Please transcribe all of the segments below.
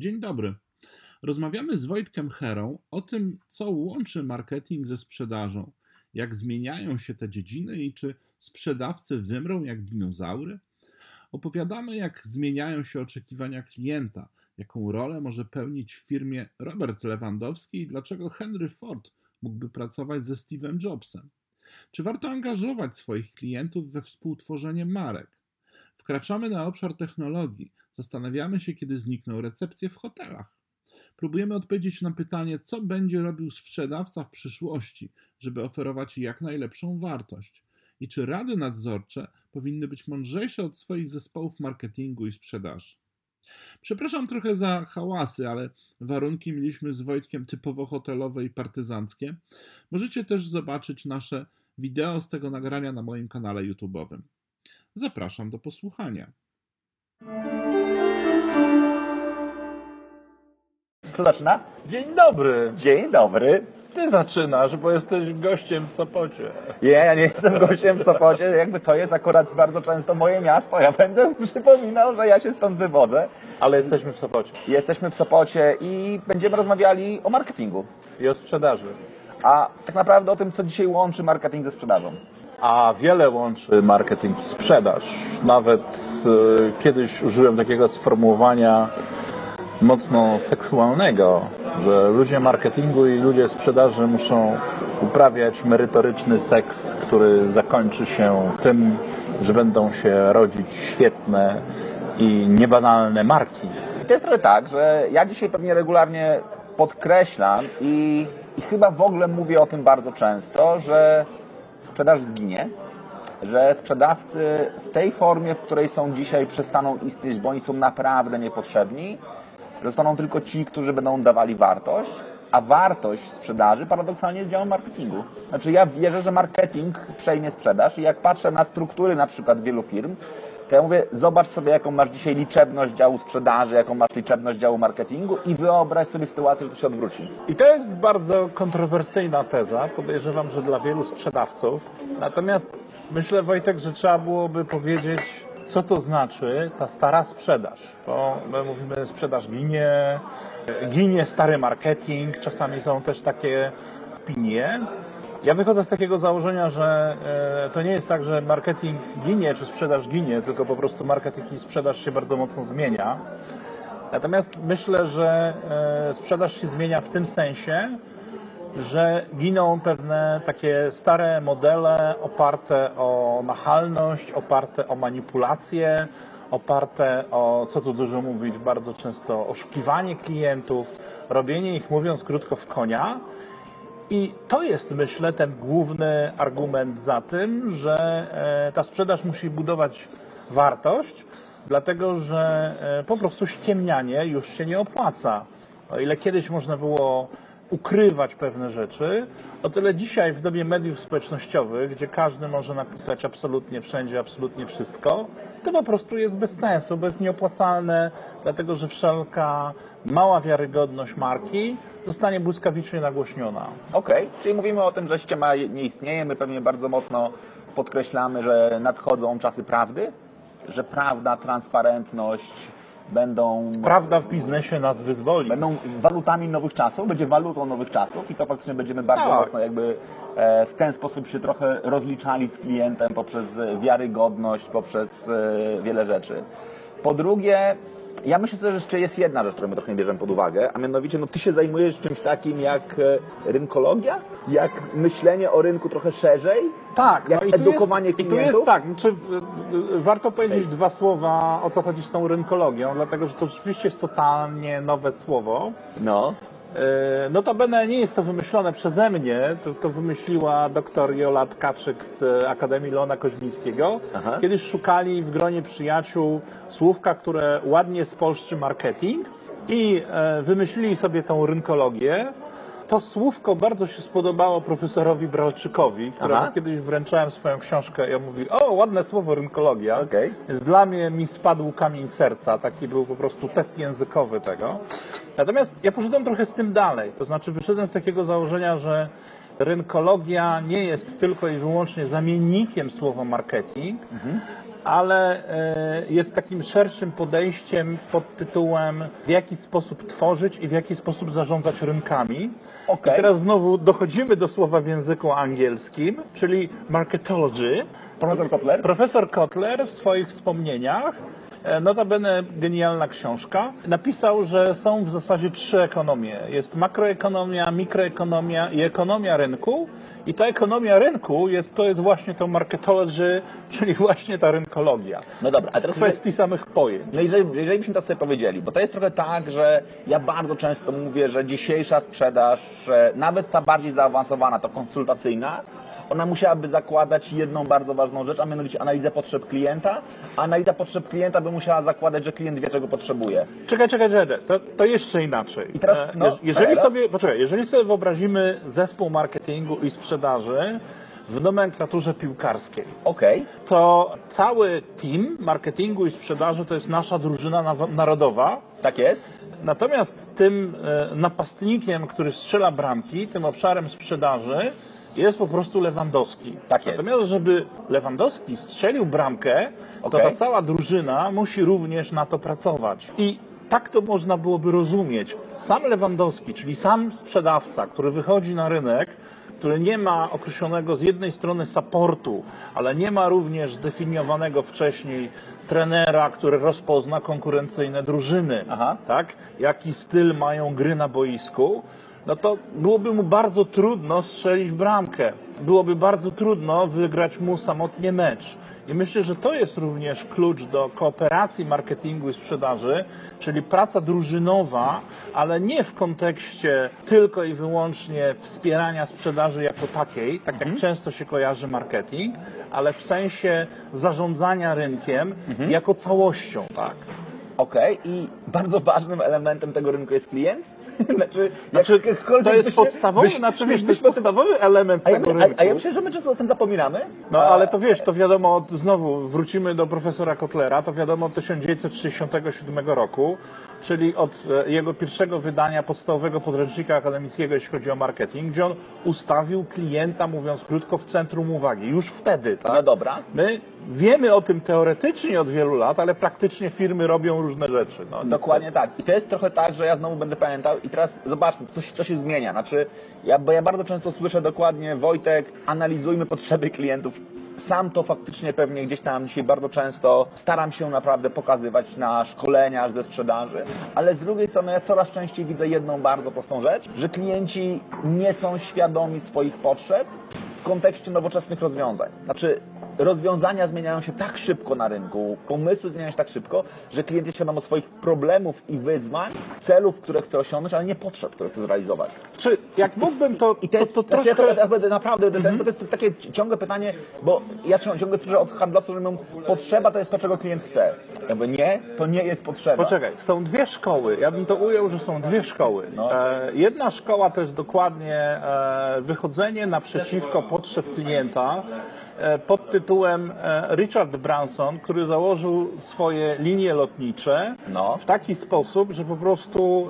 Dzień dobry. Rozmawiamy z Wojtkiem Herą o tym, co łączy marketing ze sprzedażą, jak zmieniają się te dziedziny i czy sprzedawcy wymrą jak dinozaury. Opowiadamy, jak zmieniają się oczekiwania klienta, jaką rolę może pełnić w firmie Robert Lewandowski i dlaczego Henry Ford mógłby pracować ze Steve'em Jobsem. Czy warto angażować swoich klientów we współtworzenie marek? Wkraczamy na obszar technologii, zastanawiamy się, kiedy znikną recepcje w hotelach. Próbujemy odpowiedzieć na pytanie, co będzie robił sprzedawca w przyszłości, żeby oferować jak najlepszą wartość. I czy rady nadzorcze powinny być mądrzejsze od swoich zespołów marketingu i sprzedaży. Przepraszam trochę za hałasy, ale warunki mieliśmy z Wojtkiem typowo hotelowe i partyzanckie. Możecie też zobaczyć nasze wideo z tego nagrania na moim kanale YouTube'owym. Zapraszam do posłuchania. Kto zaczyna? Dzień dobry. Dzień dobry. Ty zaczynasz, bo jesteś gościem w Sopocie. Nie, ja nie jestem gościem w Sopocie, jakby to jest akurat bardzo często moje miasto. Ja będę przypominał, że ja się stąd wywodzę. Ale jesteśmy w Sopocie Jesteśmy w Sopocie i będziemy rozmawiali o marketingu. i o sprzedaży. A tak naprawdę o tym, co dzisiaj łączy marketing ze sprzedażą. A wiele łączy marketing i sprzedaż. Nawet e, kiedyś użyłem takiego sformułowania mocno seksualnego, że ludzie marketingu i ludzie sprzedaży muszą uprawiać merytoryczny seks, który zakończy się tym, że będą się rodzić świetne i niebanalne marki. To jest trochę tak, że ja dzisiaj pewnie regularnie podkreślam i, i chyba w ogóle mówię o tym bardzo często, że sprzedaż zginie, że sprzedawcy w tej formie, w której są dzisiaj, przestaną istnieć, bo oni są naprawdę niepotrzebni. Zostaną tylko ci, którzy będą dawali wartość, a wartość sprzedaży paradoksalnie jest działem marketingu. Znaczy ja wierzę, że marketing przejmie sprzedaż i jak patrzę na struktury na przykład wielu firm, to ja mówię, zobacz sobie, jaką masz dzisiaj liczebność działu sprzedaży, jaką masz liczebność działu marketingu i wyobraź sobie sytuację, że to się odwróci. I to jest bardzo kontrowersyjna teza, podejrzewam, że dla wielu sprzedawców. Natomiast myślę, Wojtek, że trzeba byłoby powiedzieć, co to znaczy ta stara sprzedaż. Bo my mówimy, sprzedaż ginie, ginie stary marketing, czasami są też takie opinie. Ja wychodzę z takiego założenia, że e, to nie jest tak, że marketing ginie, czy sprzedaż ginie, tylko po prostu marketing i sprzedaż się bardzo mocno zmienia. Natomiast myślę, że e, sprzedaż się zmienia w tym sensie, że giną pewne takie stare modele oparte o nachalność, oparte o manipulację, oparte o, co tu dużo mówić, bardzo często oszukiwanie klientów, robienie ich, mówiąc krótko, w konia. I to jest, myślę, ten główny argument za tym, że e, ta sprzedaż musi budować wartość, dlatego że e, po prostu ściemnianie już się nie opłaca. O ile kiedyś można było ukrywać pewne rzeczy, o tyle dzisiaj w dobie mediów społecznościowych, gdzie każdy może napisać absolutnie wszędzie, absolutnie wszystko, to po prostu jest bez sensu, bo jest nieopłacalne, dlatego że wszelka mała wiarygodność marki zostanie błyskawicznie nagłośniona. Okej, czyli mówimy o tym, że ściema nie istnieje. My pewnie bardzo mocno podkreślamy, że nadchodzą czasy prawdy, że prawda, transparentność będą, Prawda w biznesie nas wyzwoli. będą walutami nowych czasów, będzie walutą nowych czasów i to faktycznie będziemy bardzo Tak. mocno jakby e, w ten sposób się trochę rozliczali z klientem poprzez wiarygodność, poprzez e, wiele rzeczy. Po drugie, ja myślę że jeszcze jest jedna rzecz, którą my trochę nie bierzemy pod uwagę, a mianowicie no, ty się zajmujesz czymś takim jak e, rynkologia, jak myślenie o rynku trochę szerzej, Tak, jak i tu edukowanie jest, I tu klientów. jest tak, znaczy, y, y, warto powiedzieć dwa słowa, o co chodzi z tą rynkologią, dlatego że to rzeczywiście jest totalnie nowe słowo. No, E, Notabene nie jest to wymyślone przeze mnie, to, to wymyśliła doktor Jola Tkaczyk z e, Akademii Leona Koźmińskiego. Aha. Kiedyś szukali w gronie przyjaciół słówka, które ładnie spolszczy marketing i e, wymyślili sobie tą rynkologię. To słówko bardzo się spodobało profesorowi Bralczykowi, któremu Aha. kiedyś wręczałem swoją książkę i on mówi, o ładne słowo rynkologia. Więc dla mnie mi spadł kamień serca, taki był po prostu test językowy tego. Natomiast ja poszedłem trochę z tym dalej, to znaczy wyszedłem z takiego założenia, że rynkologia nie jest tylko i wyłącznie zamiennikiem słowa marketing, ale e, jest takim szerszym podejściem pod tytułem w jaki sposób tworzyć i w jaki sposób zarządzać rynkami. Okej. I teraz znowu dochodzimy do słowa w języku angielskim, czyli marketology. Profesor Kotler? Profesor Kotler w swoich wspomnieniach, notabene genialna książka, napisał, że są w zasadzie trzy ekonomie. Jest makroekonomia, mikroekonomia i ekonomia rynku. I ta ekonomia rynku jest, to jest właśnie to marketology, czyli właśnie ta rynkologia. No dobra, a teraz Kwestii samych pojęć. No jeżeli, jeżeli byśmy tak sobie powiedzieli, bo to jest trochę tak, że ja bardzo często mówię, że dzisiejsza sprzedaż, nawet ta bardziej zaawansowana, to konsultacyjna, ona musiałaby zakładać jedną bardzo ważną rzecz, a mianowicie analizę potrzeb klienta, a analiza potrzeb klienta by musiała zakładać, że klient wie, czego potrzebuje. Czekaj, czekaj, czekaj, to, to jeszcze inaczej. I teraz, E, no, jeż- jeżeli sobie, poczekaj, jeżeli sobie wyobrazimy zespół marketingu i sprzedaży w nomenklaturze piłkarskiej, Okej, to cały team marketingu i sprzedaży to jest nasza drużyna narodowa. tak jest. Natomiast tym e, napastnikiem, który strzela bramki, tym obszarem sprzedaży jest po prostu Lewandowski. Tak jest. Natomiast, żeby Lewandowski strzelił bramkę, to Okej. ta cała drużyna musi również na to pracować. I tak to można byłoby rozumieć. Sam Lewandowski, czyli sam sprzedawca, który wychodzi na rynek, który nie ma określonego z jednej strony supportu, ale nie ma również zdefiniowanego wcześniej trenera, który rozpozna konkurencyjne drużyny, Aha. tak? jaki styl mają gry na boisku, no to byłoby mu bardzo trudno strzelić bramkę. Byłoby bardzo trudno wygrać mu samotnie mecz. I myślę, że to jest również klucz do kooperacji marketingu i sprzedaży, czyli praca drużynowa, ale nie w kontekście tylko i wyłącznie wspierania sprzedaży jako takiej, tak jak często się kojarzy marketing, ale w sensie zarządzania rynkiem jako całością, tak. Okej, i bardzo ważnym elementem tego rynku jest klient. Znaczy, Znaczy, to jest podstawowy, znaczy, podstawowy element A ja, tego a, rynku. a ja myślę, że my często o tym zapominamy. No A- ale to wiesz, to wiadomo, znowu wrócimy do profesora Kotlera, to wiadomo od 1967 roku, czyli od e, jego pierwszego wydania podstawowego podręcznika akademickiego, jeśli chodzi o marketing, gdzie on ustawił klienta, mówiąc krótko, w centrum uwagi. Już wtedy, tak? No dobra. My wiemy o tym teoretycznie od wielu lat, ale praktycznie firmy robią różne rzeczy. No, Dokładnie tak. I to jest trochę tak, że ja znowu będę pamiętał i teraz zobaczmy, co się, co się zmienia. Znaczy, ja, bo ja bardzo często słyszę dokładnie, Wojtek, analizujmy potrzeby klientów. Sam to faktycznie pewnie gdzieś tam dzisiaj bardzo często staram się naprawdę pokazywać na szkoleniach ze sprzedaży, ale z drugiej strony ja coraz częściej widzę jedną bardzo prostą rzecz, że klienci nie są świadomi swoich potrzeb w kontekście nowoczesnych rozwiązań. Znaczy, rozwiązania zmieniają się tak szybko na rynku, pomysły zmieniają się tak szybko, że klient jest świadomy swoich problemów i wyzwań, celów, które chce osiągnąć, ale nie potrzeb, które chce zrealizować. Czy jak mógłbym to, I to jest, to, to, ja będę naprawdę, to- to jest takie ciągłe pytanie, bo ja ciągle słyszę od handlowców, że mówią, potrzeba to jest to, czego klient chce. Ja mówię, nie, to nie jest potrzeba. Poczekaj, są dwie szkoły. Ja bym to ujął, że są dwie szkoły. No. E, jedna szkoła to jest dokładnie e, wychodzenie naprzeciwko potrzeb klienta e, pod tytułem e, Richard Branson, który założył swoje linie lotnicze No. w taki sposób, że po prostu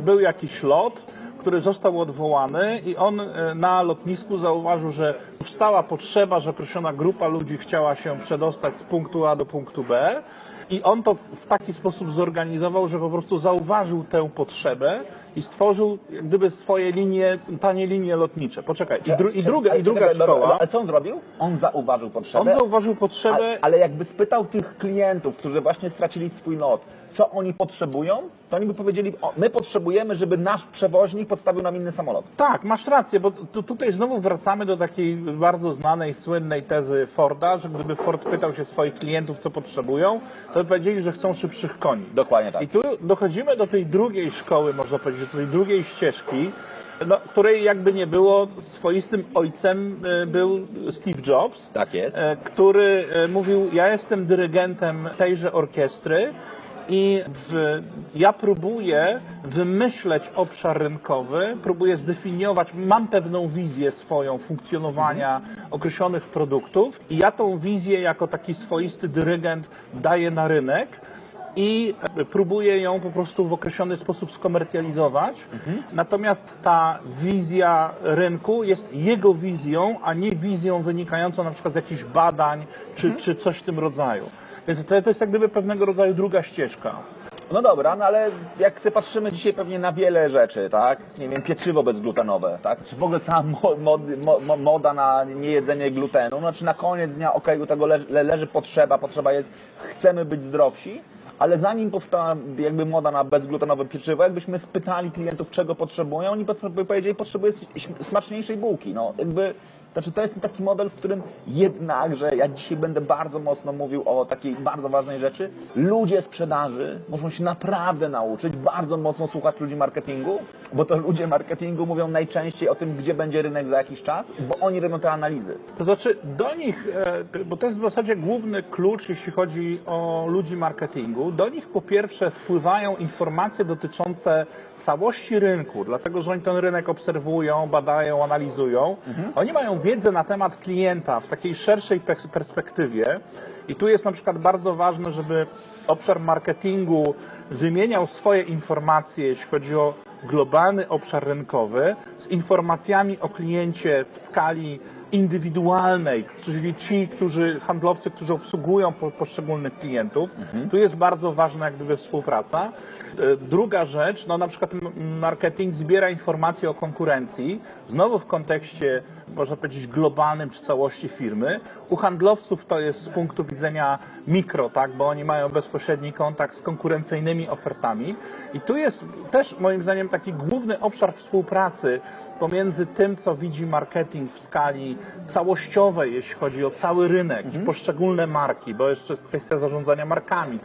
był jakiś lot, który został odwołany i on e, na lotnisku zauważył, że powstała potrzeba, że określona grupa ludzi chciała się przedostać z punktu A do punktu B. I on to w taki sposób zorganizował, że po prostu zauważył tę potrzebę i stworzył jak gdyby swoje linie, tanie linie lotnicze. Poczekaj, i, dru, i druga, i druga no, szkoła, Ale co on zrobił? On zauważył potrzebę. on zauważył potrzebę, Ale, ale jakby spytał tych klientów, którzy właśnie stracili swój lot, co oni potrzebują, to oni by powiedzieli, o, my potrzebujemy, żeby nasz przewoźnik podstawił nam inny samolot. Tak, masz rację, bo tu, tutaj znowu wracamy do takiej bardzo znanej, słynnej tezy Forda, że gdyby Ford pytał się swoich klientów, co potrzebują, to by powiedzieli, że chcą szybszych koni. Dokładnie tak. I tu dochodzimy do tej drugiej szkoły, można powiedzieć, do tej drugiej ścieżki, no, której jakby nie było, swoistym ojcem e, był Steve Jobs. Tak jest. e, który e, mówił, ja jestem dyrygentem tejże orkiestry i w, ja próbuję wymyśleć obszar rynkowy, próbuję zdefiniować, mam pewną wizję swoją funkcjonowania określonych produktów i ja tą wizję jako taki swoisty dyrygent daję na rynek i próbuje ją po prostu w określony sposób skomercjalizować. Natomiast ta wizja rynku jest jego wizją, a nie wizją wynikającą na przykład z jakichś badań czy, czy coś w tym rodzaju. Więc to, to jest jak gdyby pewnego rodzaju druga ścieżka. No dobra, no ale jak sobie patrzymy dzisiaj pewnie na wiele rzeczy, tak? Nie wiem, pieczywo bezglutenowe, tak? Czy w ogóle cała mo, mo, moda na niejedzenie glutenu, no czy na koniec dnia, okej, u tego leży, le, leży potrzeba, potrzeba jest, chcemy być zdrowsi, ale zanim powstała jakby moda na bezglutenowe pieczywo, jakbyśmy spytali klientów, czego potrzebują, oni powiedzieli, potrzebuję smaczniejszej bułki, no jakby... Znaczy to jest taki model, w którym jednakże ja dzisiaj będę bardzo mocno mówił o takiej bardzo ważnej rzeczy. Ludzie sprzedaży muszą się naprawdę nauczyć bardzo mocno słuchać ludzi marketingu, bo to ludzie marketingu mówią najczęściej o tym, gdzie będzie rynek za jakiś czas, bo oni robią te analizy. To znaczy do nich, e, bo to jest w zasadzie główny klucz, jeśli chodzi o ludzi marketingu, do nich po pierwsze spływają informacje dotyczące całości rynku, dlatego że oni ten rynek obserwują, badają, analizują. Oni mają wiedzę na temat klienta w takiej szerszej pers- perspektywie i tu jest na przykład bardzo ważne, żeby obszar marketingu wymieniał swoje informacje, jeśli chodzi o globalny obszar rynkowy z informacjami o kliencie w skali indywidualnej, czyli ci, którzy, handlowcy, którzy obsługują po, poszczególnych klientów. Tu jest bardzo ważna jak gdyby współpraca. E, Druga rzecz, no na przykład marketing zbiera informacje o konkurencji, znowu w kontekście, można powiedzieć, globalnym czy całości firmy. U handlowców to jest z punktu widzenia mikro, tak, bo oni mają bezpośredni kontakt z konkurencyjnymi ofertami. I tu jest też moim zdaniem taki główny obszar współpracy pomiędzy tym, co widzi marketing w skali całościowej, jeśli chodzi o cały rynek, czy poszczególne marki, bo jeszcze jest kwestia zarządzania markami.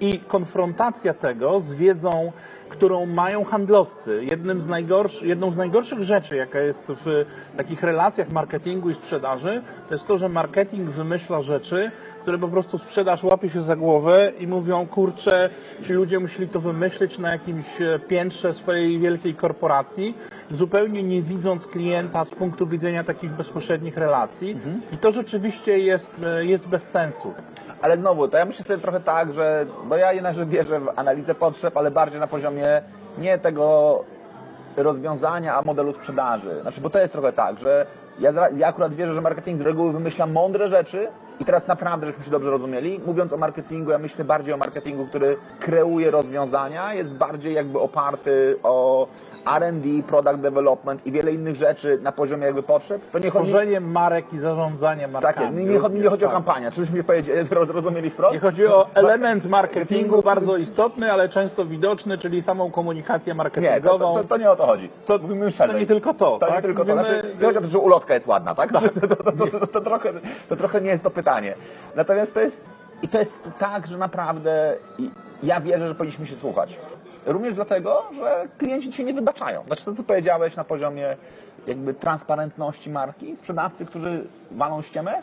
I konfrontacja tego z wiedzą, którą mają handlowcy. Jednym z najgorszy, jedną z najgorszych rzeczy, jaka jest w takich relacjach marketingu i sprzedaży, to jest to, że marketing wymyśla rzeczy, które po prostu sprzedaż łapie się za głowę i mówią, kurczę, ci ludzie musieli to wymyślić na jakimś piętrze swojej wielkiej korporacji, zupełnie nie widząc klienta z punktu widzenia takich bezpośrednich relacji. I to rzeczywiście jest, e, jest bez sensu. Ale znowu, to ja myślę sobie trochę tak, że, bo ja jednakże wierzę w analizę potrzeb, ale bardziej na poziomie nie tego rozwiązania, a modelu sprzedaży. Znaczy, bo to jest trochę tak, że ja, ja akurat wierzę, że marketing z reguły wymyśla mądre rzeczy i teraz naprawdę, żebyśmy się dobrze rozumieli, mówiąc o marketingu, ja myślę bardziej o marketingu, który kreuje rozwiązania, jest bardziej jakby oparty o R&D, product development i wiele innych rzeczy na poziomie jakby potrzeb. To nie chodzi... Tworzenie marek i zarządzanie markami. Tak, nie, nie, chodzi- nie chodzi o tak. kampanię, czyżbyśmy powiedzieli, zrozumieli wprost? Nie chodzi o element marketingu bardzo istotny, ale często widoczny, czyli samą komunikację Nie, to, marketingową. to, to nie o to chodzi. To- Mówimy to nie tylko to, To tak? nie tylko to. Znaczy, nie chodzi o to, że ulotka jest ładna, tak? To, to, to, to, to, to, trochę, to trochę nie jest to pytanie. Natomiast to jest, i to jest tak, że naprawdę ja wierzę, że powinniśmy się słuchać. Również dlatego, że klienci się nie wybaczają. Znaczy to, co powiedziałeś na poziomie jakby transparentności marki, sprzedawcy, którzy walą ściemę,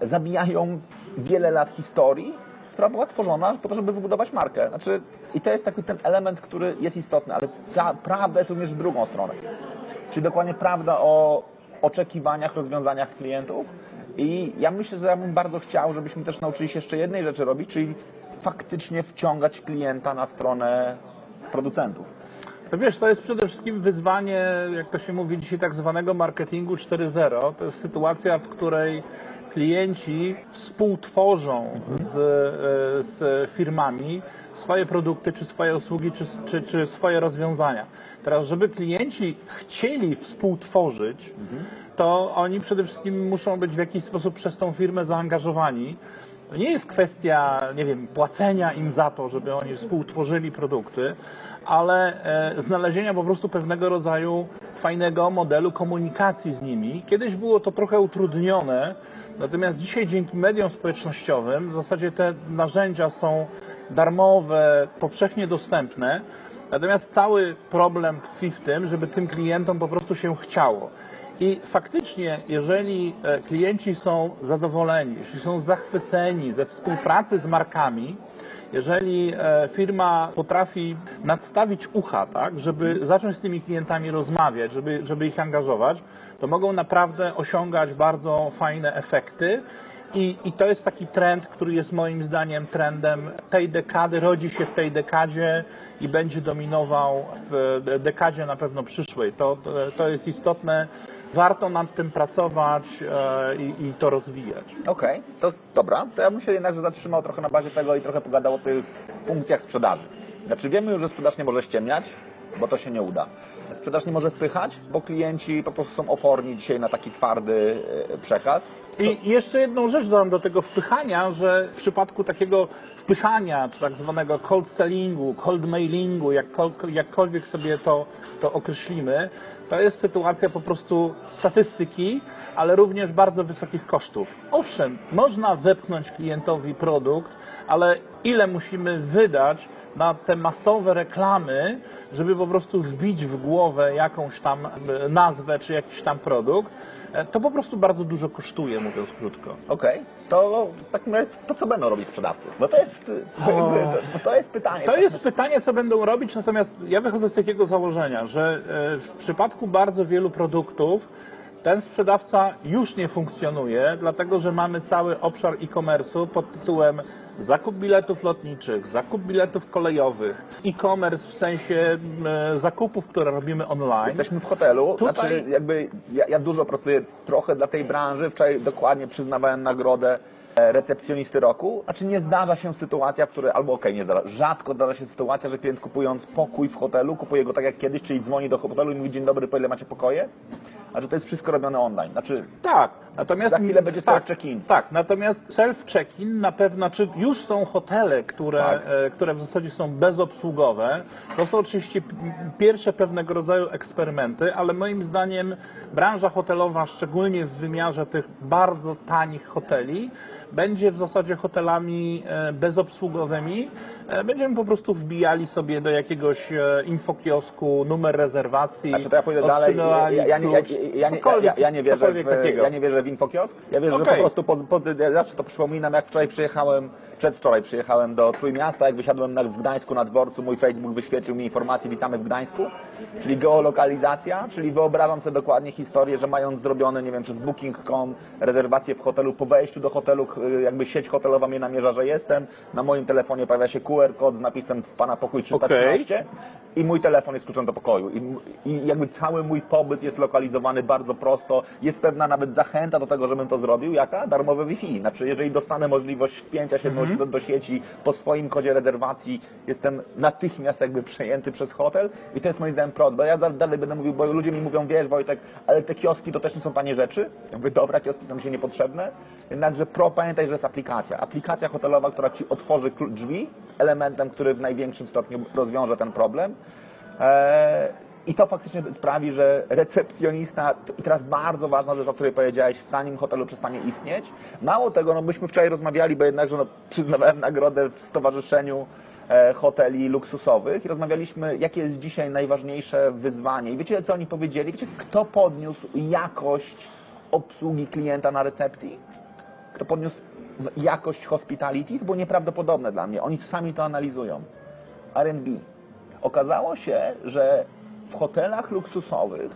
zabijają wiele lat historii, która była tworzona po to, żeby wybudować markę. Znaczy, I to jest taki ten element, który jest istotny, ale ta prawda jest również w drugą stronę. Czyli dokładnie prawda o oczekiwaniach, rozwiązaniach klientów. I ja myślę, że ja bym bardzo chciał, żebyśmy też nauczyli się jeszcze jednej rzeczy robić, czyli faktycznie wciągać klienta na stronę producentów. No Wiesz, to jest przede wszystkim wyzwanie, jak to się mówi dzisiaj, tak zwanego marketingu 4.0. To jest sytuacja, w której klienci współtworzą z, e, z firmami swoje produkty, czy swoje usługi, czy, czy, czy swoje rozwiązania. Teraz, żeby klienci chcieli współtworzyć, to oni przede wszystkim muszą być w jakiś sposób przez tą firmę zaangażowani. To nie jest kwestia, nie wiem, płacenia im za to, żeby oni współtworzyli produkty, ale e, znalezienia po prostu pewnego rodzaju fajnego modelu komunikacji z nimi. Kiedyś było to trochę utrudnione, natomiast dzisiaj dzięki mediom społecznościowym w zasadzie te narzędzia są darmowe, powszechnie dostępne. Natomiast cały problem tkwi w tym, żeby tym klientom po prostu się chciało. I faktycznie, jeżeli e, klienci są zadowoleni, jeśli są zachwyceni ze współpracy z markami, jeżeli e, firma potrafi nadstawić ucha, tak, żeby zacząć z tymi klientami rozmawiać, żeby, żeby ich angażować, to mogą naprawdę osiągać bardzo fajne efekty. I, I to jest taki trend, który jest moim zdaniem trendem tej dekady, rodzi się w tej dekadzie i będzie dominował w dekadzie na pewno przyszłej. To, to jest istotne. Warto nad tym pracować e, i, i to rozwijać. Okej, to dobra. To ja bym się jednakże zatrzymał trochę na bazie tego i trochę pogadał o tych funkcjach sprzedaży. Znaczy wiemy już, że sprzedaż nie może ściemniać, bo to się nie uda. Sprzedaż nie może wpychać, bo klienci po prostu są oporni dzisiaj na taki twardy e, przekaz. I jeszcze jedną rzecz dodam do tego wpychania, że w przypadku takiego wpychania, czy tak zwanego cold sellingu, cold mailingu, jakkol- jakkolwiek sobie to, to określimy, to jest sytuacja po prostu statystyki, ale również bardzo wysokich kosztów. Owszem, można wepchnąć klientowi produkt, ale ile musimy wydać na te masowe reklamy, żeby po prostu wbić w głowę jakąś tam e, nazwę czy jakiś tam produkt, e, to po prostu bardzo dużo kosztuje, mówiąc krótko. Okej, to w takim razie to co będą robić sprzedawcy? Bo to jest, to, jakby, to, to jest pytanie. To jest pytanie, co będą robić, natomiast ja wychodzę z takiego założenia, że e, w przypadku bardzo wielu produktów ten sprzedawca już nie funkcjonuje, dlatego że mamy cały obszar e-commerce'u pod tytułem zakup biletów lotniczych, zakup biletów kolejowych, e-commerce w sensie e, zakupów, które robimy online. Jesteśmy w hotelu, Tutaj- znaczy jakby ja, ja dużo pracuję trochę dla tej branży. Wczoraj dokładnie przyznawałem nagrodę e, recepcjonisty roku. Znaczy nie zdarza się sytuacja, w której, albo okej, nie zdarza, rzadko zdarza się sytuacja, że klient kupując pokój w hotelu, kupuje go tak jak kiedyś, czyli dzwoni do hotelu i mówi dzień dobry, po ile macie pokoje? A że to jest wszystko robione online. Znaczy Tak, natomiast Za chwilę będzie tak, self-check-in. Tak, natomiast self-check-in na pewno, czy już są hotele, które, Tak. e, które w zasadzie są bezobsługowe. To są oczywiście pierwsze pewnego rodzaju eksperymenty, ale moim zdaniem branża hotelowa, szczególnie w wymiarze tych bardzo tanich hoteli, będzie w zasadzie hotelami e, bezobsługowymi. E, Będziemy po prostu wbijali sobie do jakiegoś e, infokiosku numer rezerwacji. Znaczy to ja pójdę dalej. Ja, ja, ja, nie- ja, ja, ja, ja, nie wierzę w, ja nie wierzę w infokiosk. Ja wierzę, że Okej. po prostu pod, pod, ja zawsze to przypominam, jak wczoraj przyjechałem, przedwczoraj przyjechałem do Trójmiasta, jak wysiadłem na, w Gdańsku na dworcu, mój Facebook wyświetlił mi informację witamy w Gdańsku, czyli geolokalizacja, czyli wyobrażam sobie dokładnie historię, że mając zrobione, nie wiem, przez booking.com rezerwację w hotelu, po wejściu do hotelu, jakby sieć hotelowa mnie namierza, że jestem, na moim telefonie pojawia się QR kod z napisem w Pana pokój 313 i mój telefon jest kluczem do pokoju. I, I jakby cały mój pobyt jest lokalizowany bardzo prosto. Jest pewna nawet zachęta do tego, żebym to zrobił. Jaka? Darmowe Wi-Fi. Znaczy, jeżeli dostanę możliwość wpięcia się Mhm. do, do sieci po swoim kodzie rezerwacji, jestem natychmiast jakby przejęty przez hotel i to jest moim zdaniem prod. Bo ja da- dalej będę mówił, bo ludzie mi mówią, wiesz Wojtek, ale te kioski to też nie są tanie rzeczy. Ja mówię, dobra, kioski są mi się niepotrzebne. Jednakże pro, pamiętaj, że jest aplikacja. Aplikacja hotelowa, która Ci otworzy klu- drzwi, elementem, który w największym stopniu rozwiąże ten problem. Eee, I to faktycznie sprawi, że recepcjonista, i teraz bardzo ważna rzecz, o której powiedziałeś, w tanim hotelu przestanie istnieć. Mało tego, no myśmy wczoraj rozmawiali, bo jednakże no, przyznawałem nagrodę w stowarzyszeniu e, hoteli luksusowych i rozmawialiśmy, jakie jest dzisiaj najważniejsze wyzwanie. I wiecie, co oni powiedzieli? Wiecie, kto podniósł jakość obsługi klienta na recepcji? Kto podniósł jakość hospitality? To było nieprawdopodobne dla mnie. Oni sami to analizują. R&B. Okazało się, że w hotelach luksusowych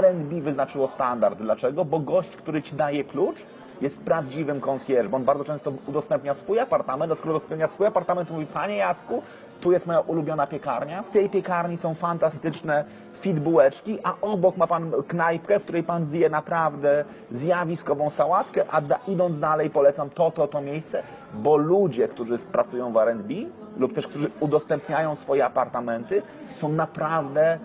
R&B wyznaczyło standard. Dlaczego? Bo gość, który ci daje klucz, jest prawdziwym concierge, bo on bardzo często udostępnia swój apartament, a skoro udostępnia swój apartament, mówi, panie Jacku, tu jest moja ulubiona piekarnia, w tej piekarni są fantastyczne fit bułeczki, a obok ma pan knajpkę, w której pan zje naprawdę zjawiskową sałatkę, a da, idąc dalej polecam to, to, to miejsce, bo ludzie, którzy pracują w R&B lub też którzy udostępniają swoje apartamenty, są naprawdę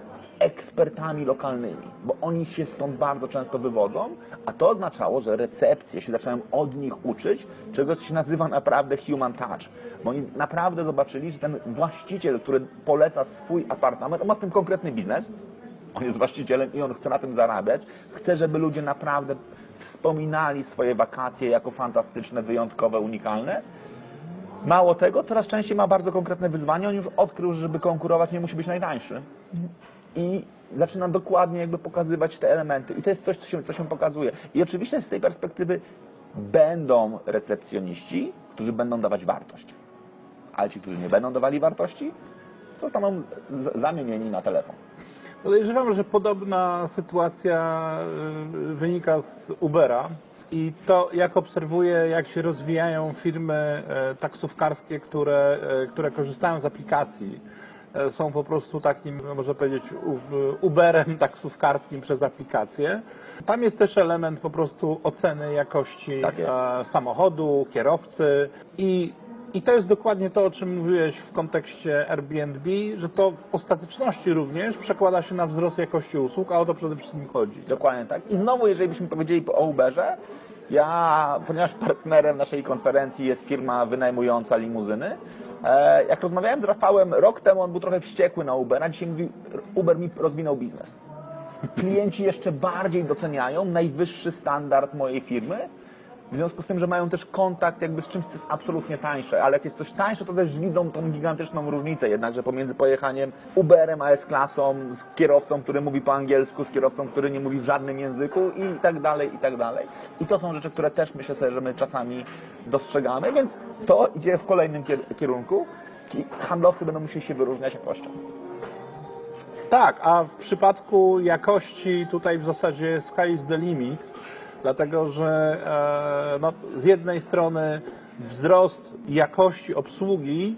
ekspertami lokalnymi, bo oni się stąd bardzo często wywodzą, a to oznaczało, że recepcje się zacząłem od nich uczyć, czegoś się nazywa naprawdę human touch, bo oni naprawdę zobaczyli, że ten właściciel, który poleca swój apartament, on ma w tym konkretny biznes, on jest właścicielem i on chce na tym zarabiać, chce, żeby ludzie naprawdę wspominali swoje wakacje jako fantastyczne, wyjątkowe, unikalne, Mało tego, coraz częściej ma bardzo konkretne wyzwanie. On już odkrył, że żeby konkurować nie musi być najtańszy. I zaczyna dokładnie jakby pokazywać te elementy. I to jest coś, co się, co się pokazuje. I oczywiście z tej perspektywy będą recepcjoniści, którzy będą dawać wartość. Ale ci, którzy nie będą dawali wartości, zostaną zamienieni na telefon. Podejrzewam, że podobna sytuacja y, wynika z Ubera I to, jak obserwuję, jak się rozwijają firmy e, taksówkarskie, które, e, które korzystają z aplikacji, są po prostu takim, no, można powiedzieć, Uberem taksówkarskim przez aplikację. Tam jest też element po prostu oceny jakości Tak e, samochodu, kierowcy i i to jest dokładnie to, o czym mówiłeś w kontekście Airbnb, że to w ostateczności również przekłada się na wzrost jakości usług, a o to przede wszystkim chodzi. Dokładnie tak. I znowu, jeżeli byśmy powiedzieli o Uberze, ja, ponieważ partnerem naszej konferencji jest firma wynajmująca limuzyny, e, jak rozmawiałem z Rafałem rok temu, on był trochę wściekły na Ubera, dzisiaj mówi, Uber mi rozwinął biznes. Klienci jeszcze bardziej doceniają najwyższy standard mojej firmy, w związku z tym, że mają też kontakt jakby z czymś, co jest absolutnie tańsze, ale jak jest coś tańsze, to też widzą tą gigantyczną różnicę jednakże pomiędzy pojechaniem Uberem a S-klasą, z kierowcą, który mówi po angielsku, z kierowcą, który nie mówi w żadnym języku i tak dalej, i tak dalej. I to są rzeczy, które też myślę sobie, że my czasami dostrzegamy, więc to idzie w kolejnym kier- kierunku. I handlowcy będą musieli się wyróżniać jakością. Tak, a w przypadku jakości tutaj w zasadzie sky is the limit, dlatego że e, no, z jednej strony wzrost jakości obsługi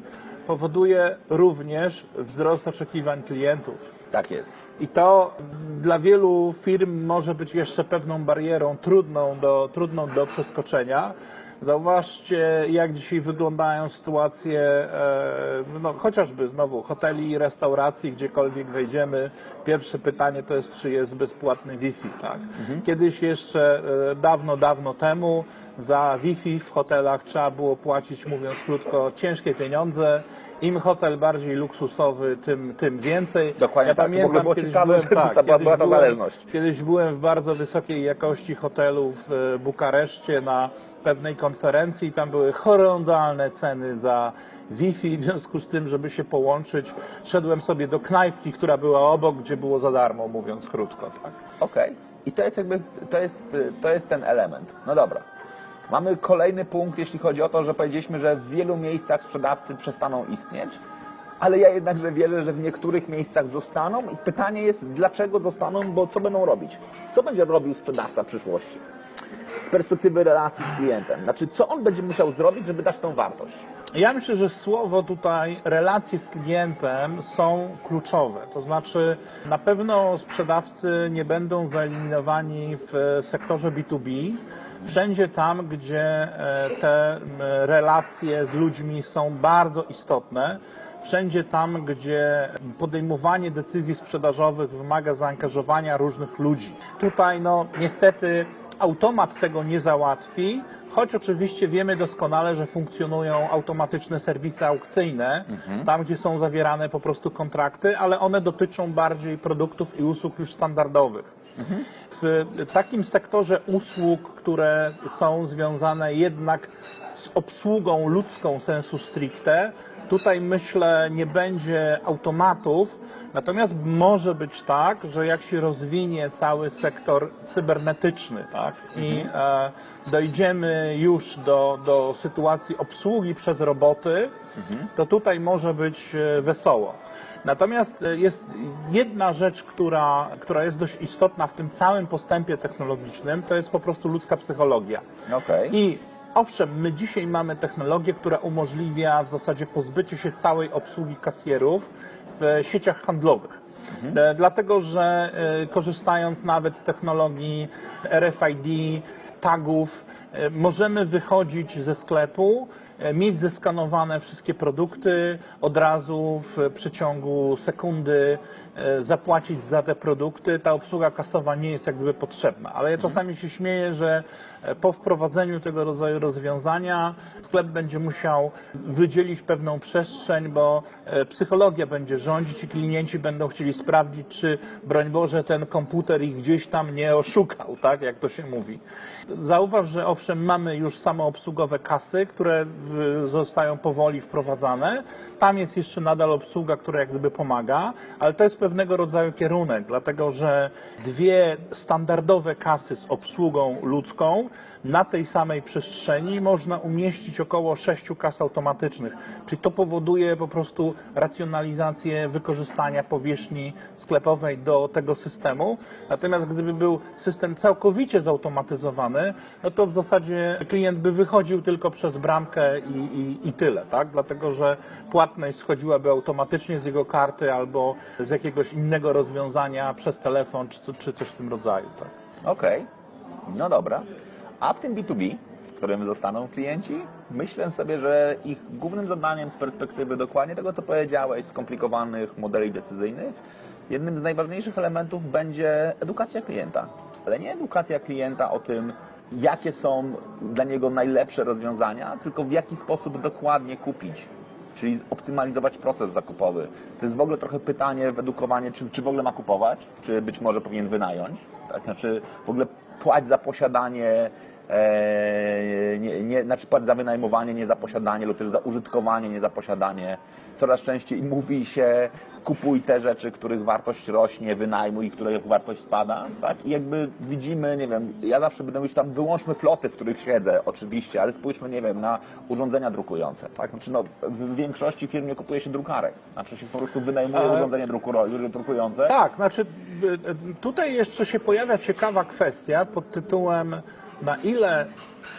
powoduje również wzrost oczekiwań klientów. Tak jest. I to dla wielu firm może być jeszcze pewną barierą trudną do, trudną do przeskoczenia. Zauważcie, jak dzisiaj wyglądają sytuacje, e, no, chociażby znowu hoteli i restauracji, gdziekolwiek wejdziemy. Pierwsze pytanie to jest, czy jest bezpłatny Wi-Fi. Tak? Kiedyś jeszcze e, dawno, dawno temu za Wi-Fi w hotelach trzeba było płacić, mówiąc krótko, ciężkie pieniądze. Im hotel bardziej luksusowy, tym, tym więcej. Dokładnie tak. W ogóle było kiedyś ciekawe, że była- ta zależność. Kiedyś byłem w bardzo wysokiej jakości hotelu w e, Bukareszcie na pewnej konferencji i tam były horrendalne ceny za Wi-Fi, w związku z tym, żeby się połączyć, szedłem sobie do knajpki, która była obok, gdzie było za darmo, mówiąc krótko. Tak? Okej. I to jest jakby, to jest, to jest ten element. No dobra. Mamy kolejny punkt, jeśli chodzi o to, że powiedzieliśmy, że w wielu miejscach sprzedawcy przestaną istnieć, ale ja jednakże wierzę, że w niektórych miejscach zostaną i pytanie jest, dlaczego zostaną, bo co będą robić? Co będzie robił sprzedawca w przyszłości? Z perspektywy relacji z klientem. Znaczy, co on będzie musiał zrobić, żeby dać tą wartość? Ja myślę, że słowo tutaj relacje z klientem są kluczowe. To znaczy, na pewno sprzedawcy nie będą wyeliminowani w sektorze B2B. Wszędzie tam, gdzie e, te m, relacje z ludźmi są bardzo istotne, wszędzie tam, gdzie podejmowanie decyzji sprzedażowych wymaga zaangażowania różnych ludzi. Tutaj, no, niestety, automat tego nie załatwi, choć oczywiście wiemy doskonale, że funkcjonują automatyczne serwisy aukcyjne, tam gdzie są zawierane po prostu kontrakty, ale one dotyczą bardziej produktów i usług już standardowych. W takim sektorze usług, które są związane jednak z obsługą ludzką sensu stricte, tutaj myślę nie będzie automatów, natomiast może być tak, że jak się rozwinie cały sektor cybernetyczny tak, i e, dojdziemy już do, do sytuacji obsługi przez roboty, to tutaj może być e, wesoło. Natomiast e, jest jedna rzecz, która, która jest dość istotna w tym całym postępie technologicznym, to jest po prostu ludzka psychologia. Okej. I owszem, my dzisiaj mamy technologię, która umożliwia w zasadzie pozbycie się całej obsługi kasjerów w sieciach handlowych. E, Dlatego, że e, korzystając nawet z technologii RFID, tagów, możemy wychodzić ze sklepu, mieć zeskanowane wszystkie produkty, od razu w przeciągu sekundy. e, zapłacić za te produkty. Ta obsługa kasowa nie jest jak gdyby potrzebna. Ale ja czasami się śmieję, że e, po wprowadzeniu tego rodzaju rozwiązania sklep będzie musiał wydzielić pewną przestrzeń, bo e, psychologia będzie rządzić i klienci będą chcieli sprawdzić, czy broń Boże ten komputer ich gdzieś tam nie oszukał, tak jak to się mówi. Zauważ, że owszem mamy już samoobsługowe kasy, które zostają powoli wprowadzane. Tam jest jeszcze nadal obsługa, która jak gdyby pomaga, ale to jest pewnego rodzaju kierunek, dlatego że dwie standardowe kasy z obsługą ludzką na tej samej przestrzeni można umieścić około sześciu kas automatycznych. Czyli to powoduje po prostu racjonalizację wykorzystania powierzchni sklepowej do tego systemu. Natomiast gdyby był system całkowicie zautomatyzowany, no to w zasadzie klient by wychodził tylko przez bramkę i, i, i tyle, tak? Dlatego, że płatność schodziłaby automatycznie z jego karty albo z jakiegoś innego rozwiązania przez telefon czy, czy coś w tym rodzaju, tak? Okej, no dobra. A w tym B2B, w którym zostaną klienci, myślę sobie, że ich głównym zadaniem z perspektywy dokładnie tego, co powiedziałeś, skomplikowanych modeli decyzyjnych, jednym z najważniejszych elementów będzie edukacja klienta. Ale nie edukacja klienta o tym, jakie są dla niego najlepsze rozwiązania, tylko w jaki sposób dokładnie kupić czyli optymalizować proces zakupowy. To jest w ogóle trochę pytanie w edukowaniu, czy, czy w ogóle ma kupować, czy być może powinien wynająć, tak? znaczy w ogóle płać za posiadanie, nie, nie, znaczy płać za wynajmowanie, nie za posiadanie, lub też za użytkowanie, nie za posiadanie. Coraz częściej mówi się, kupuj te rzeczy, których wartość rośnie, wynajmuj, których wartość spada, tak? I jakby widzimy, nie wiem, ja zawsze będę mówić tam, wyłączmy floty, w których siedzę, oczywiście, ale spójrzmy, nie wiem, na urządzenia drukujące, tak? Znaczy, no, w większości firm nie kupuje się drukarek, znaczy się po prostu wynajmuje Ale- urządzenie drukuro- drukujące. Tak, znaczy tutaj jeszcze się pojawia ciekawa kwestia pod tytułem na ile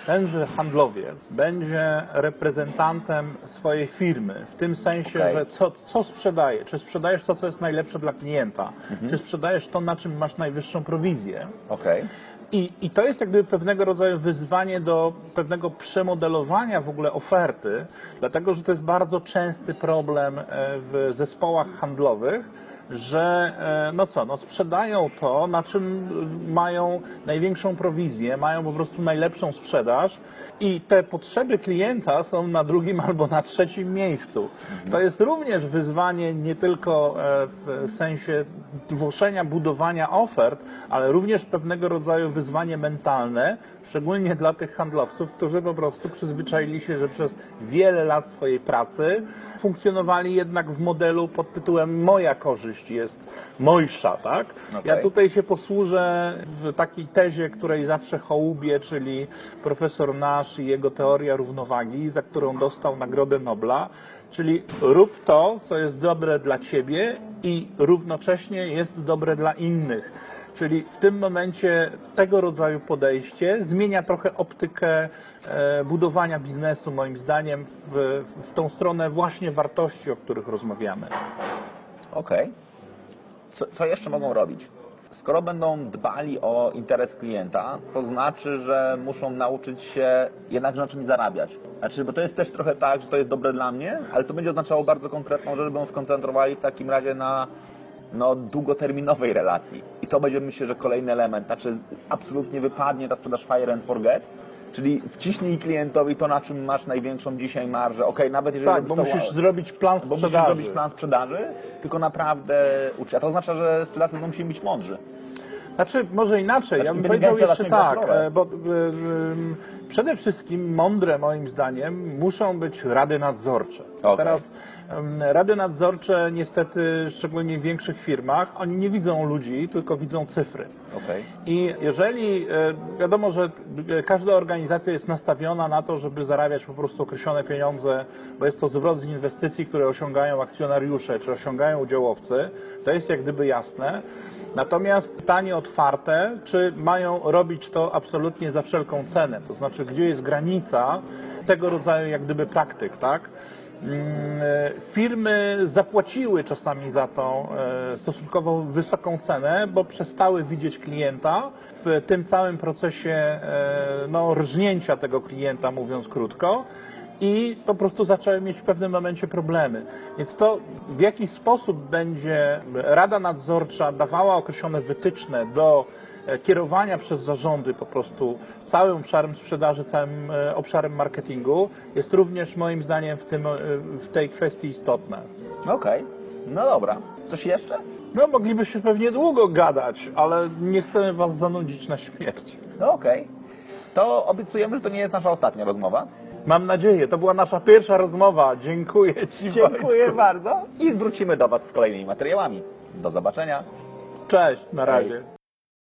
tenże handlowiec będzie reprezentantem swojej firmy, w tym sensie, Okej. że co, co sprzedaje? Czy sprzedajesz to, co jest najlepsze dla klienta? Mhm. Czy sprzedajesz to, na czym masz najwyższą prowizję? Okej, I, I to jest jakby pewnego rodzaju wyzwanie do pewnego przemodelowania w ogóle oferty, dlatego że to jest bardzo częsty problem e, w zespołach handlowych, że e, no co, no sprzedają to, na czym mają największą prowizję, mają po prostu najlepszą sprzedaż i te potrzeby klienta są na drugim albo na trzecim miejscu. To jest również wyzwanie nie tylko e, w sensie tworzenia, budowania ofert, ale również pewnego rodzaju wyzwanie mentalne, szczególnie dla tych handlowców, którzy po prostu przyzwyczaili się, że przez wiele lat swojej pracy funkcjonowali jednak w modelu pod tytułem moja korzyść jest mojsza, tak? Ja Okej. tutaj się posłużę w takiej tezie, której zawsze hołubię, czyli profesor Nash i jego teoria równowagi, za którą dostał Nagrodę Nobla, czyli rób to, co jest dobre dla ciebie i równocześnie jest dobre dla innych. Czyli w tym momencie tego rodzaju podejście zmienia trochę optykę e, budowania biznesu, moim zdaniem, w, w tą stronę właśnie wartości, o których rozmawiamy. okej. Co, co jeszcze mogą robić? Skoro będą dbali o interes klienta, to znaczy, że muszą nauczyć się jednak na czymś zarabiać. Znaczy, bo to jest też trochę tak, że to jest dobre dla mnie, ale to będzie oznaczało bardzo konkretną rzecz, będą skoncentrowali w takim razie na no, długoterminowej relacji. I to będzie myślę, że kolejny element. Znaczy, absolutnie wypadnie ta sprzedaż fire and forget, czyli wciśnij klientowi to, na czym masz największą dzisiaj marżę. Okej, nawet jeżeli Tak, bo musisz zrobić plan Bo musisz sprzedaży. zrobić plan sprzedaży, tylko naprawdę uczyć. A to oznacza, że sprzedawcy będą musieli być mądrzy. Znaczy, może inaczej, ja bym powiedział jeszcze tak, e, bo e, em, przede wszystkim mądre moim zdaniem muszą być rady nadzorcze. Okej. Teraz rady nadzorcze niestety, szczególnie w większych firmach, oni nie widzą ludzi, tylko widzą cyfry. Okej. I jeżeli e, wiadomo, że e, każda organizacja jest nastawiona na to, żeby zarabiać po prostu określone pieniądze, bo jest to zwrot z inwestycji, które osiągają akcjonariusze czy osiągają udziałowcy, to jest jak gdyby jasne. Natomiast pytanie otwarte, czy mają robić to absolutnie za wszelką cenę, to znaczy gdzie jest granica tego rodzaju jak gdyby praktyk, tak? Mm, e, Firmy zapłaciły czasami za tą e, stosunkowo wysoką cenę, bo przestały widzieć klienta w tym całym procesie e, no, rżnięcia tego klienta, mówiąc krótko. I po prostu zaczęły mieć w pewnym momencie problemy. Więc to w jaki sposób będzie Rada Nadzorcza dawała określone wytyczne do kierowania przez zarządy po prostu całym obszarem sprzedaży, całym e, obszarem marketingu jest również moim zdaniem w, tym, e, w tej kwestii istotne. Okej. No dobra. Coś jeszcze? No moglibyśmy pewnie długo gadać, ale nie chcemy Was zanudzić na śmierć. No okej. To obiecujemy, że to nie jest nasza ostatnia rozmowa. Mam nadzieję. To była nasza pierwsza rozmowa. Dziękuję Ci. Dziękuję Wojtku. bardzo i wrócimy do Was z kolejnymi materiałami. Do zobaczenia. Cześć, na razie.